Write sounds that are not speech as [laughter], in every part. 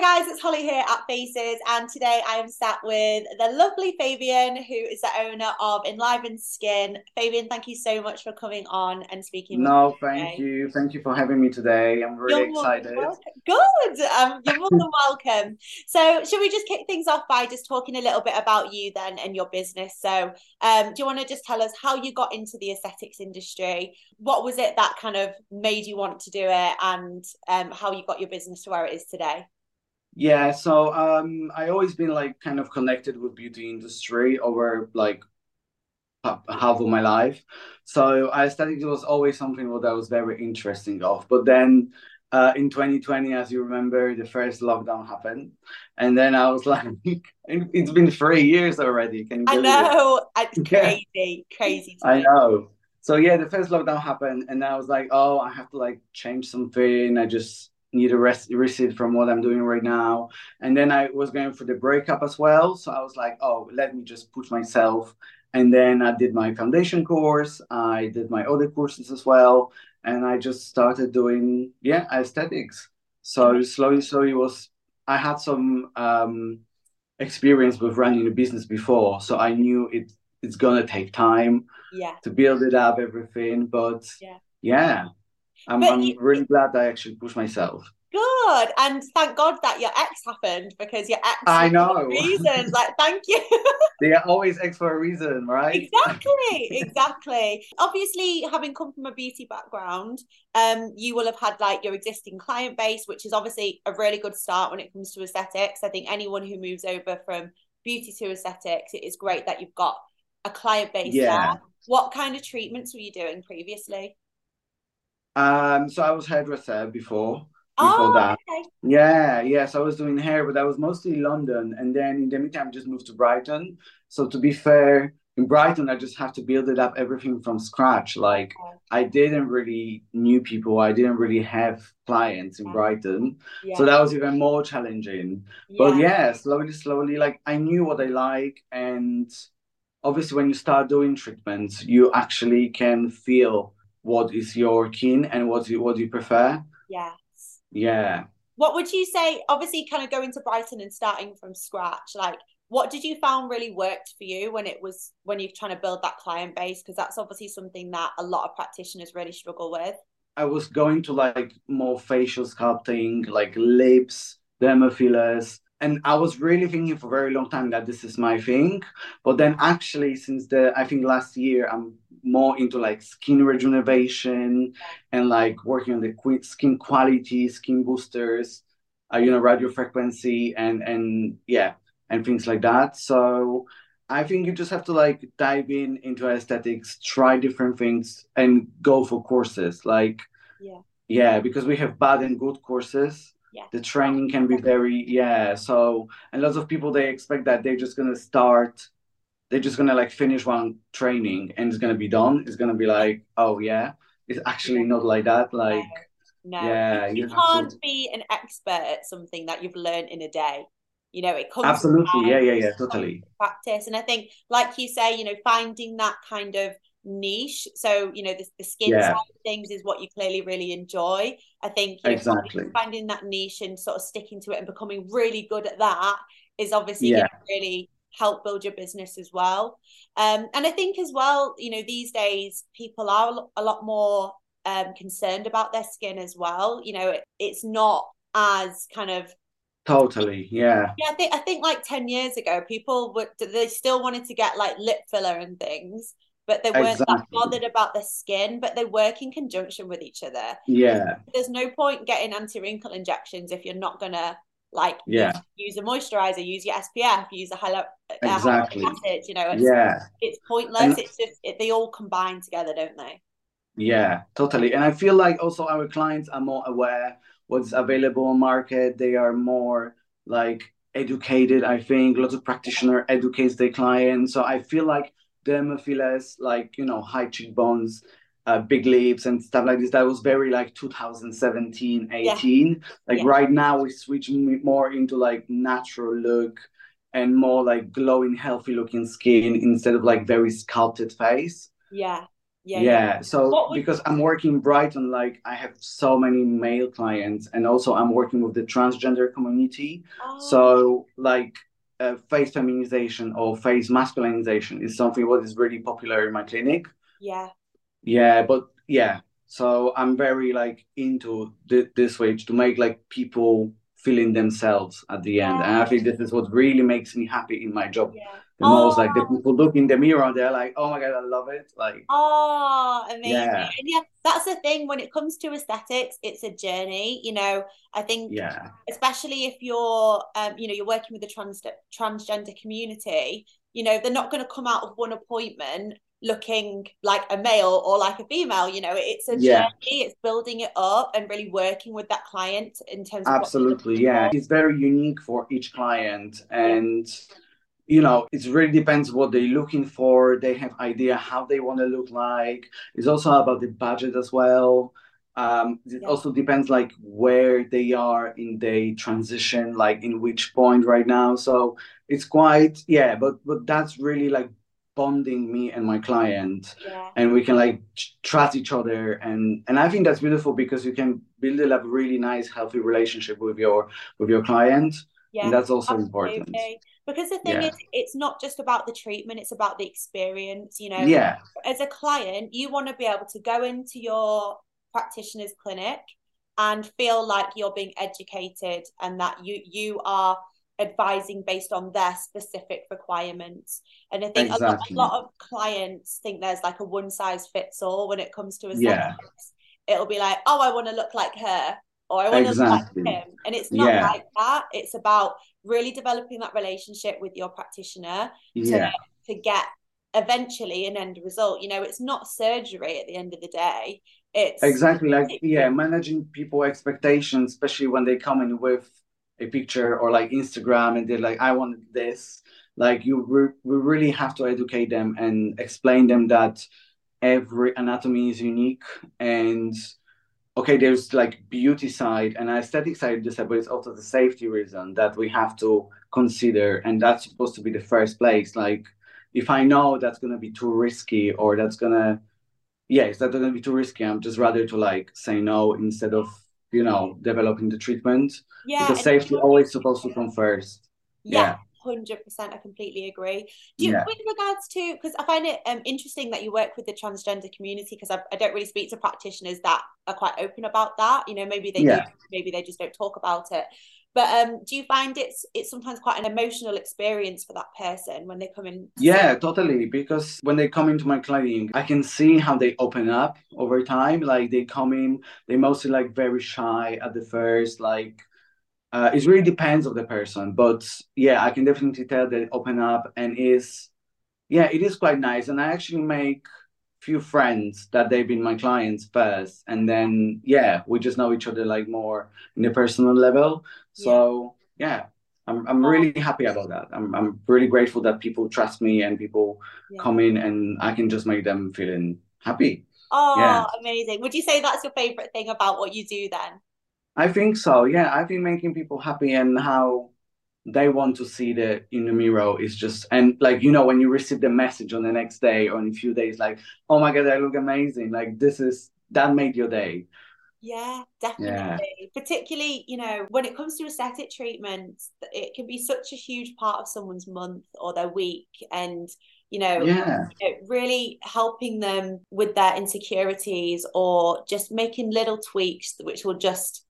Hi guys, it's Holly here at Faces, and today I am sat with the lovely Fabian, who is the owner of Enliven Skin. Fabian, thank you so much for coming on and speaking. No, thank today. you, thank you for having me today. I'm really you're excited. Good, um, you're more than welcome. So, should we just kick things off by just talking a little bit about you then and your business? So, um, do you want to just tell us how you got into the aesthetics industry? What was it that kind of made you want to do it, and um, how you got your business to where it is today? Yeah, so um, I always been like kind of connected with beauty industry over like half of my life. So aesthetics was always something that I was very interesting of. But then uh, in 2020, as you remember, the first lockdown happened, and then I was [laughs] like, "It's been three years already." Can you? I know, it? it's crazy, yeah. crazy. I know. So yeah, the first lockdown happened, and I was like, "Oh, I have to like change something." I just need a rest receipt from what I'm doing right now. And then I was going for the breakup as well. So I was like, oh, let me just push myself. And then I did my foundation course. I did my other courses as well. And I just started doing, yeah, aesthetics. So mm-hmm. slowly, slowly was, I had some um, experience with running a business before. So I knew it it's going to take time yeah. to build it up, everything. But yeah, yeah I'm, I'm you, really glad I actually pushed myself. Good, and thank God that your ex happened because your ex. I know reasons. [laughs] like, thank you. [laughs] they are always ex for a reason, right? Exactly, [laughs] exactly. Obviously, having come from a beauty background, um, you will have had like your existing client base, which is obviously a really good start when it comes to aesthetics. I think anyone who moves over from beauty to aesthetics, it is great that you've got a client base yeah. there. What kind of treatments were you doing previously? Um, so I was hairdresser before. Before oh, that, okay. yeah, yeah. So I was doing hair, but I was mostly London, and then in the meantime, I just moved to Brighton. So to be fair, in Brighton, I just have to build it up everything from scratch. Like I didn't really knew people. I didn't really have clients in Brighton. Yeah. So that was even more challenging. Yeah. But yeah, slowly, slowly, like I knew what I like. And obviously when you start doing treatments, you actually can feel what is your kin and what you what do you prefer? Yes. Yeah. What would you say obviously kind of going to brighton and starting from scratch like what did you found really worked for you when it was when you're trying to build that client base? Because that's obviously something that a lot of practitioners really struggle with. I was going to like more facial sculpting like lips derma fillers and I was really thinking for a very long time that this is my thing. But then actually since the I think last year I'm more into like skin rejuvenation and like working on the skin quality, skin boosters, uh, you know, radio frequency and and yeah, and things like that. So I think you just have to like dive in into aesthetics, try different things, and go for courses. Like yeah, yeah, because we have bad and good courses. Yeah. The training can be very yeah. So and lots of people they expect that they're just gonna start they're just gonna like finish one training and it's gonna be done. It's gonna be like, oh yeah, it's actually not like that. Like, no, yeah, you, you can't to... be an expert at something that you've learned in a day. You know, it comes absolutely, yeah, yeah, yeah, totally. Practice, and I think, like you say, you know, finding that kind of niche. So, you know, the, the skin yeah. side of things is what you clearly really enjoy. I think you know, exactly finding that niche and sort of sticking to it and becoming really good at that is obviously yeah. really help build your business as well. Um, and I think as well, you know, these days people are a lot more um, concerned about their skin as well. You know, it, it's not as kind of totally yeah yeah i think i think like 10 years ago people would they still wanted to get like lip filler and things but they weren't exactly. that bothered about the skin but they work in conjunction with each other yeah there's no point getting anti-wrinkle injections if you're not gonna like yeah. use, a moisturizer use your spf use a hello exactly. acid you know it's, yeah. it's pointless and, it's just it, they all combine together don't they? Yeah totally. And i feel like also our clients are more aware what's available on market. They are more like educated i think. Lots of practitioner educates their clients. So i feel like derma fillers like you know high cheekbones uh, big lips and stuff like this. That was very like 2017, 18. Yeah. Like yeah. right now, we switch more into like natural look and more like glowing, healthy looking skin instead of like very sculpted face. Yeah. yeah, yeah. so because i'm working brighton like i have so many male clients and also i'm working with the transgender community oh. so like uh, face feminization or face masculinization is something what is really popular in my clinic yeah yeah but yeah so i'm very like into th- this way to make like people feeling themselves at the end. And I think this is what really makes me happy in my job. Yeah. The oh. most like the people look in the mirror, and they're like, "Oh my god, I love it!" Like, oh, amazing! Yeah. And yeah, that's the thing. When it comes to aesthetics, it's a journey. You know, I think, yeah, especially if you're, um, you know, you're working with the trans transgender community. You know, they're not going to come out of one appointment looking like a male or like a female you know it's a yeah. journey it's building it up and really working with that client in terms of absolutely yeah. it's very unique for each client and you know it really depends what they're looking for. They have idea how they want to look like. It's also about the budget as well. Um, it yeah. also depends like where they are in the transition like in which point right now. So it's quite yeah but but that's really like bonding me and my client yeah. and we can like trust each other and and i think that's beautiful because you can build a really nice healthy relationship with your with your client yeah and that's also absolutely. important because the thing yeah. is it's not just about the treatment it's about the experience you know yeah as a client you want to be able to go into your practitioner's clinic and feel like you're being educated and that you you are advising based on their specific requirements. And I think exactly. a, lot, a, lot, of clients think there's like a one size fits all when it comes to a Yeah. It'll be like, oh, I want to look like her or I want exactly. to look like him. And it's not yeah. like that. It's about really developing that relationship with your practitioner yeah. to, to get eventually an end result. You know, it's not surgery at the end of the day. It's exactly like yeah, managing people expectations, especially when they come in with a picture or like Instagram and they're like, I want this. Like you, re- we really have to educate them and explain them that every anatomy is unique and okay, there's like beauty side and aesthetic side of this, but it's also the safety reason that we have to consider, and that's supposed to be the first place. Like if I know that's gonna be too risky or that's gonna yeah, is that gonna be too risky? I'm just rather to like say no instead of you know developing the treatment yeah because safety always supposed to come first yeah. 100% i completely agree do you, yeah. with regards to because i find it um, interesting that you work with the transgender community because I, I, don't really speak to practitioners that are quite open about that you know maybe they yeah. do maybe they just don't talk about it but um, do you find it's it's sometimes quite an emotional experience for that person when they come in? Yeah, totally. Because when they come into my clinic, I can see how they open up over time. Like they come in, they mostly like very shy at the first, like uh, it really depends of the person but yeah i can definitely tell they open up and is yeah it is quite nice and i actually make few friends that they've been my clients first and then yeah we just know each other like more in a personal level. So yeah, yeah I'm, I'm really happy about that. I'm, I'm really grateful that people trust me and people yeah. come in and i can just make them feeling happy. Oh yeah. amazing. Would you say that's your favorite thing about what you do then? I think so. Yeah i think making people happy and how they want to see the in the mirror is just and like you know when you receive the message on the next day or in a few days like oh my god i look amazing like this is that made your day yeah definitely yeah. particularly you know when it comes to aesthetic treatments it can be such a huge part of someone's month or their week and you know, yeah. You know, really helping them with their insecurities or just making little tweaks which will just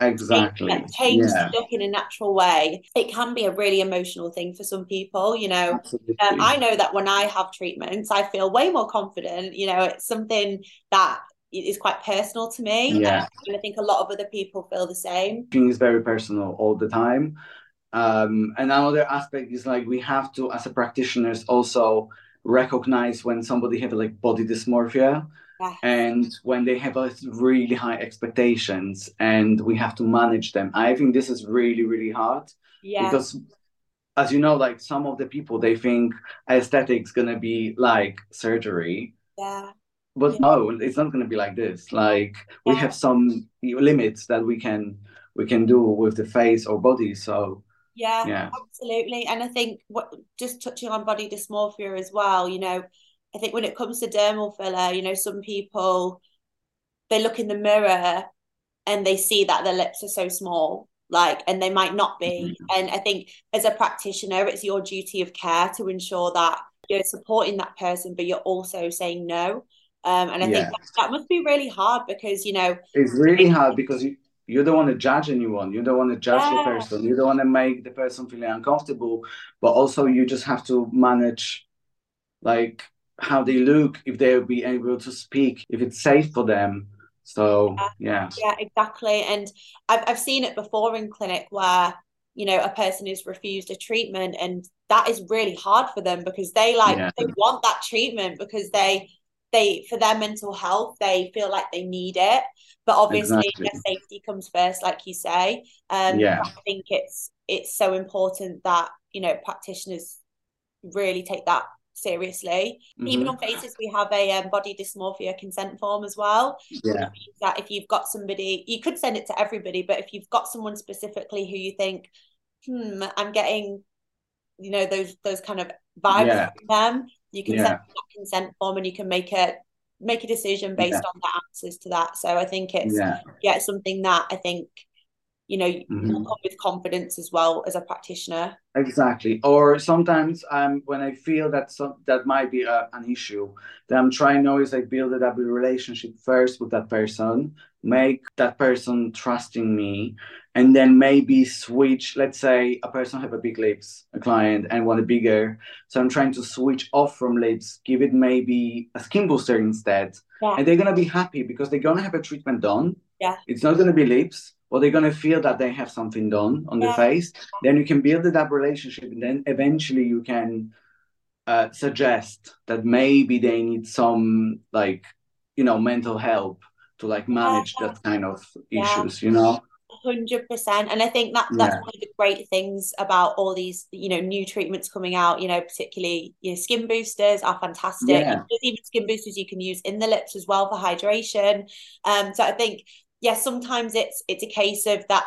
exactly. Change yeah. look in a natural way. It can be a really emotional thing for some people you know. Um, i know that when i have treatments i feel way more confident you know. It's something that is quite personal to me yeah. and i think a lot of other people feel the same. Is very personal all the time. Um, and another aspect is like we have to as a practitioners also recognize when somebody have like body dysmorphia and when they have a really high expectations and we have to manage them i think this is really really hard yeah. because as you know like some of the people they think aesthetics gonna be like surgery yeah but yeah. no it's not gonna be like this like yeah. we have some limits that we can we can do with the face or body so yeah, yeah absolutely and i think what just touching on body dysmorphia as well you know I think when it comes to dermal filler, you know, some people they look in the mirror and they see that their lips are so small like and they might not be. Mm-hmm. and i think as a practitioner it's your duty of care to ensure that you're supporting that person but you're also saying no. Um, and i think that, that, must be really hard because you know it's really hard because you you don't want to judge anyone. You don't want to judge yeah. the person. You don't want to make the person feel uncomfortable but also you just have to manage like how they look if they'll be able to speak if it's safe for them so yeah. Yeah, exactly. And I've I've seen it before in clinic where, you know, a person is refused a treatment and that is really hard for them because they like yeah. they want that treatment because they they for their mental health they feel like they need it but obviously exactly. their safety comes first like you say um yeah. i think it's it's so important that you know practitioners really take that seriously. Mm-hmm. Even on faces, we have a um, body dysmorphia consent form as well. Yeah. That if you've got somebody, you could send it to everybody, but if you've got someone specifically who you think, hmm, I'm getting, you know, those those kind of vibes yeah. from them, you can yeah. send that consent form and you can make it make a decision based yeah. on the answers to that. So I think it's yeah, yeah it's something that I think you know mm-hmm. come with confidence as well as a practitioner. Exactly. Or sometimes um when i feel that some that might be a, an issue then i'm trying always like build a relationship first with that person make that person trusting me and then maybe switch let's say a person have a big lips a client and want a bigger. So i'm trying to switch off from lips give it maybe a skin booster instead. Yeah. and they're to be happy because they're to have a treatment done. Yeah. It's not to be lips or they're going to feel that they have something done on yeah. face then you can build that relationship and then eventually you can uh, suggest that maybe they need some like you know mental help to like manage yeah. that kind of issues you know 100% and i think that that's yeah. one of the great things about all these you know new treatments coming out you know particularly you know skin boosters are fantastic yeah. there's even skin boosters you can use in the lips as well for hydration um so i think yes, sometimes it's it's a case of that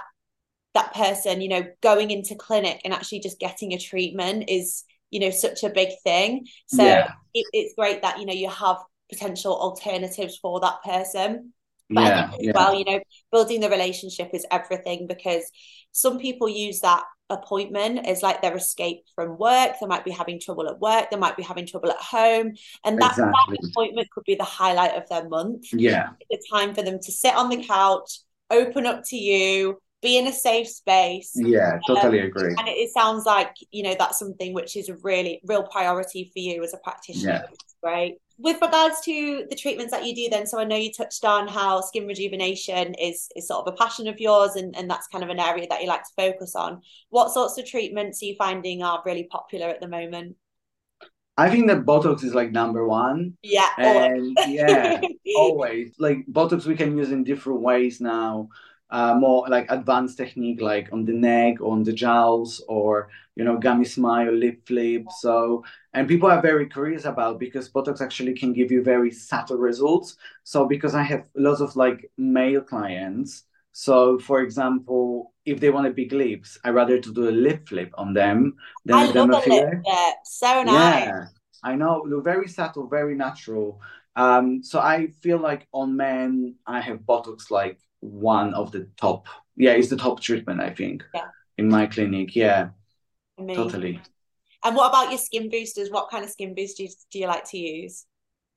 that person, you know, going into clinic and actually just getting a treatment is, you know, such a big thing. So yeah. it, it's great that, you know, you have potential alternatives for that person. But yeah, yeah. well, you know, building the relationship is everything because some people use that appointment as like their escape from work. They might be having trouble at work. They might be having trouble at home. And that, exactly. that appointment could be the highlight of their month. Yeah. It's a time for them to sit on the couch, open up to you, be in a safe space. Yeah, totally um, agree. And it, it, sounds like, you know, that's something which is a really real priority for you as a practitioner. Yeah. Great with regards to the treatments that you do then so i know you touched on how skin rejuvenation is is sort of a passion of yours and, and that's kind of an area that you like to focus on what sorts of treatments are you finding are really popular at the moment I think that Botox is like number one. Yeah. And yeah, [laughs] always. Like Botox we can use in different ways now uh, more like advanced technique, like on the neck, on the jowls, or you know, gummy smile, lip flip. So, and people are very curious about because Botox actually can give you very subtle results. So, because I have lots of like male clients, so for example, if they want a big lips, I rather to do a lip flip on them than I love a lip flip. So nice. Yeah, I know, very subtle, very natural. Um, so I feel like on men, I have Botox like one of the top. Yeah, it's the top treatment I think. Yeah. In my clinic, yeah, Amazing. totally. And what about your skin boosters? What kind of skin boosters do you like to use?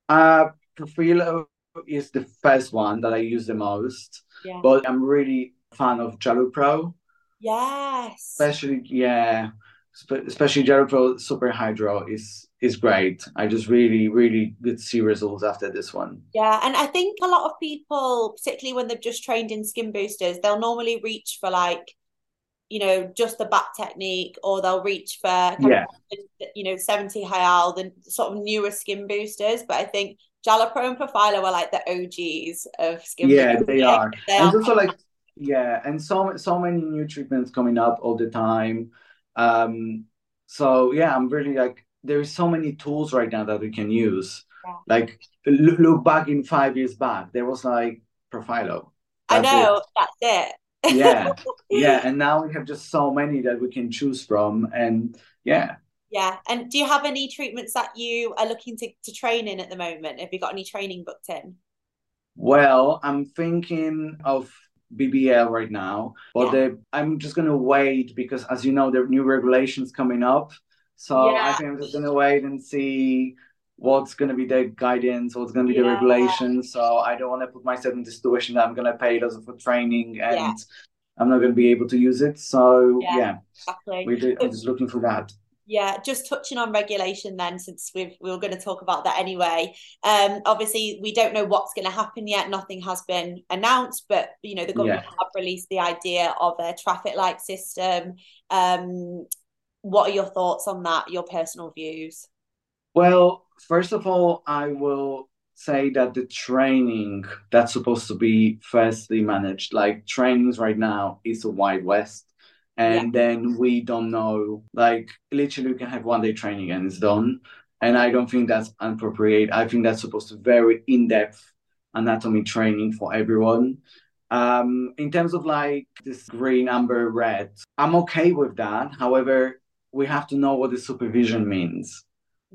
Uh, Profhilo is the first one that I use the most. Yeah. But I'm really a fan of Jalupro. Yes. Especially, yeah, especially Jalupro Super Hydro is is great. I just really, really good to see results after this one. Yeah, and I think a lot of people, particularly when they've just trained in skin boosters, they'll normally reach for like, you know, just the back technique, or they'll reach for yeah. Of, you know, 70 Hyal, the sort of newer skin boosters. But I think Jalupro and Profhilo are like the OGs of skin Yeah, boosters. they are. They and are also like yeah, and so so many new treatments coming up all the time. Um so yeah, I'm really like there's so many tools right now that we can use. Yeah. Like look, look, back in five years back, there was like Profhilo. I know, it. that's it. yeah, [laughs] yeah, and now we have just so many that we can choose from, and yeah, Yeah. And do you have any treatments that you are looking to, to train in at the moment? Have you got any training booked in? Well, I'm thinking of BBL right now, but yeah. the, I'm just gonna wait because, as you know, there are new regulations coming up. So yeah. I think I'm just gonna wait and see what's gonna be the guidance, what's gonna be yeah. the regulations. So I don't want to put myself in the situation that I'm gonna pay it lots for training and I'm not gonna be able to use it. So yeah, exactly. we're just looking for that. Yeah, just touching on regulation then, since we've, we were going to talk about that anyway. Um, obviously, we don't know what's going to happen yet. Nothing has been announced, but you know the government yeah. have released the idea of a traffic light system. Um, what are your thoughts on that? Your personal views? Well, first of all, I will say that the training that's supposed to be firstly managed, like trainings right now, is a wide west and yeah. then we don't know like literally we can have one day training and it's done. And i don't think that's appropriate. I think that's supposed to very in-depth anatomy training for everyone. Um in terms of like this green amber red i'm okay with that. However we have to know what the supervision means.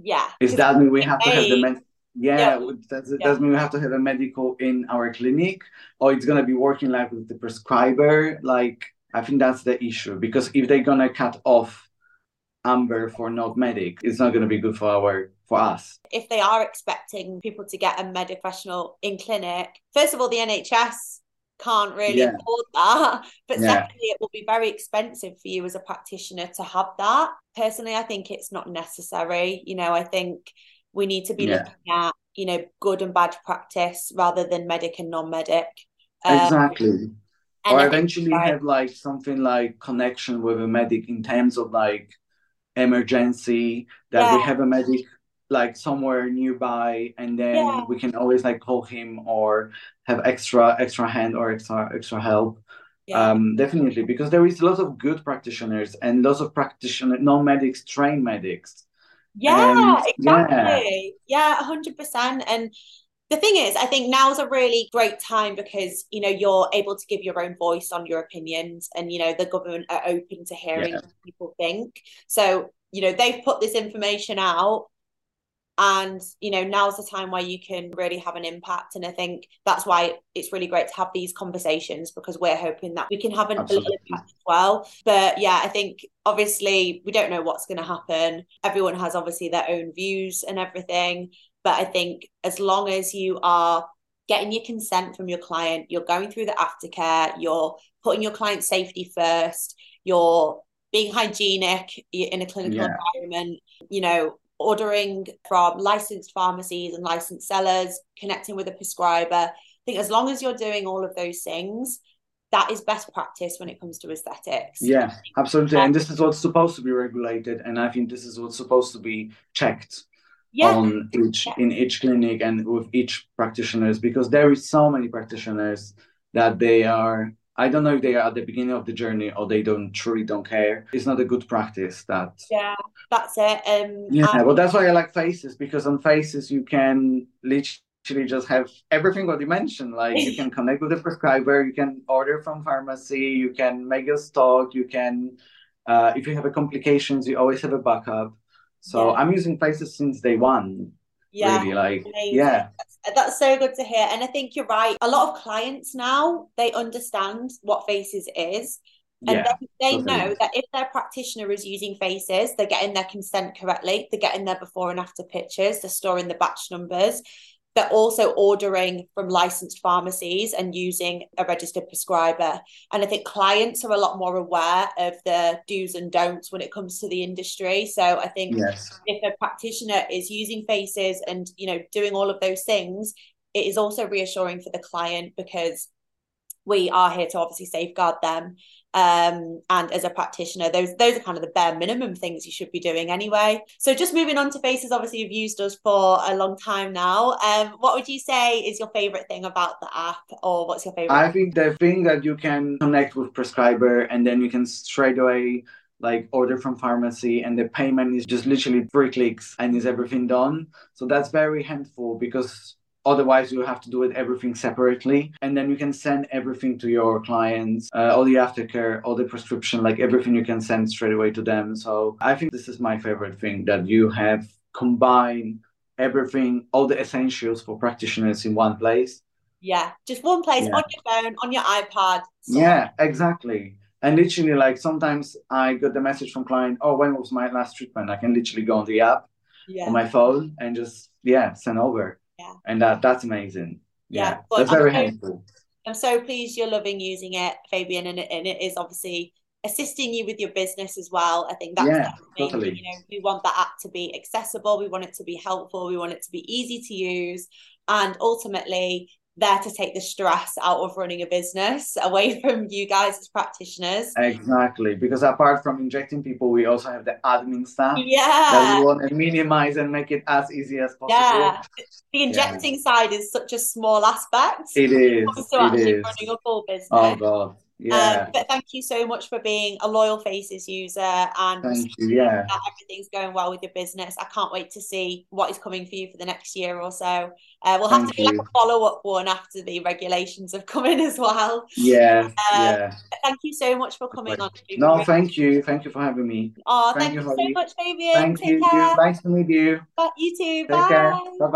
Yeah. Is that mean we have to have the med- yeah, yeah. Does, yeah. does mean we have to have a medical in our clinic? Or it's going to be working like with the prescriber? Like I think that's the issue because if they're gonna cut off Amber for not medic, it's not gonna be good for our for us. If they are expecting people to get a medic professional in clinic, first of all, the NHS can't really yeah. afford that. But yeah. secondly, it will be very expensive for you as a practitioner to have that. Personally, I think it's not necessary. You know, I think we need to be yeah. looking at, you know, good and bad practice rather than medic and non-medic. Um, exactly or eventually have like something like connection with a medic in terms of like emergency that yeah. we have a medic like somewhere nearby and then yeah. we can always like call him or have extra extra hand or extra extra help yeah. um definitely because there is lots of good practitioners and lots of practitioner non-medics train medics yeah and, exactly yeah. yeah 100% and the thing is, I think now's a really great time because you know you're able to give your own voice on your opinions, and you know the government are open to hearing yeah. what people think. So you know they've put this information out, and you know now's the time where you can really have an impact. And I think that's why it's really great to have these conversations because we're hoping that we can have an, impact as well. But yeah, I think obviously we don't know what's going to happen. Everyone has obviously their own views and everything. But I think as long as you are getting your consent from your client, you're going through the aftercare, you're putting your client safety first, you're being hygienic in a clinical yeah. environment, you know, ordering from licensed pharmacies and licensed sellers, connecting with a prescriber. I think as long as you're doing all of those things, that is best practice when it comes to aesthetics. Yeah, absolutely. And this is what's supposed to be regulated. And I think this is what's supposed to be checked yeah. on each yeah. in each clinic and with each practitioners because there is so many practitioners that they are I don't know if they are at the beginning of the journey or they don't truly don't care. It's not a good practice that Yeah, that's it. Um Yeah, well that's why I like faces because on faces you can literally just have everything what you mentioned. Like you can [laughs] connect with the prescriber, you can order from pharmacy, you can make a stock, you can uh, if you have a complications, you always have a backup. So. I'm using Faces since day one. Yeah. Really, like, amazing. yeah. That's, that's so good to hear. And I think you're right. A lot of clients now, they understand what Faces is. And yeah, they, they know that if their practitioner is using faces, they're getting their consent correctly, they're getting their before and after pictures, they're storing the batch numbers they're also ordering from licensed pharmacies and using a registered prescriber. And I think clients are a lot more aware of the do's and don'ts when it comes to the industry. So I think yes. if a practitioner is using faces and you know doing all of those things, it is also reassuring for the client because we are here to obviously safeguard them um, and as a practitioner those those are kind of the bare minimum things you should be doing anyway. So just moving on to faces obviously you've used us for a long time now. Um, what would you say is your favorite thing about the app or what's your favorite? I think the thing that you can connect with prescriber and then you can straight away like order from pharmacy and the payment is just literally three clicks and is everything done. So that's very helpful because Otherwise, you have to do it everything separately, and then you can send everything to your clients, uh, all the aftercare, all the prescription, like everything you can send straight away to them. So I think this is my favorite thing that you have combined everything, all the essentials for practitioners in one place. Yeah, just one place yeah. on your phone, on your iPad. So. Yeah, exactly. And literally, like sometimes I get the message from client, "Oh, when was my last treatment?" I can literally go on the app yeah. on my phone and just yeah send over. Yeah. And that that's amazing. Yeah, yeah. that's very I'm helpful. I'm so pleased you're loving using it, Fabian, and it, and it is obviously assisting you with your business as well. I think that's yeah, totally. You know, we want that app to be accessible. We want it to be helpful. We want it to be easy to use, and ultimately there to take the stress out of running a business [laughs] away from you guys as practitioners. Exactly, because apart from injecting people, we also have the admin staff. Yeah, that we want to minimize and make it as easy as possible. Yeah, the injecting yeah. side is such a small aspect. It is. To actually is. running a full oh, business. Oh god. Yeah. Um, but thank you so much for being a loyal Faces user and thank you. Yeah. that everything's going well with your business. I can't wait to see what is coming for you for the next year or so. Uh, we'll have thank to do like a follow up one after the regulations have come in as well. Yeah. Um, yeah. Thank you so much for coming on. No, thank you. Thank you for having me. Oh, thank, thank you, so much, Fabian. Thank Take you. Care. Nice to meet you. Bye, you too. Take Bye. Bye bye.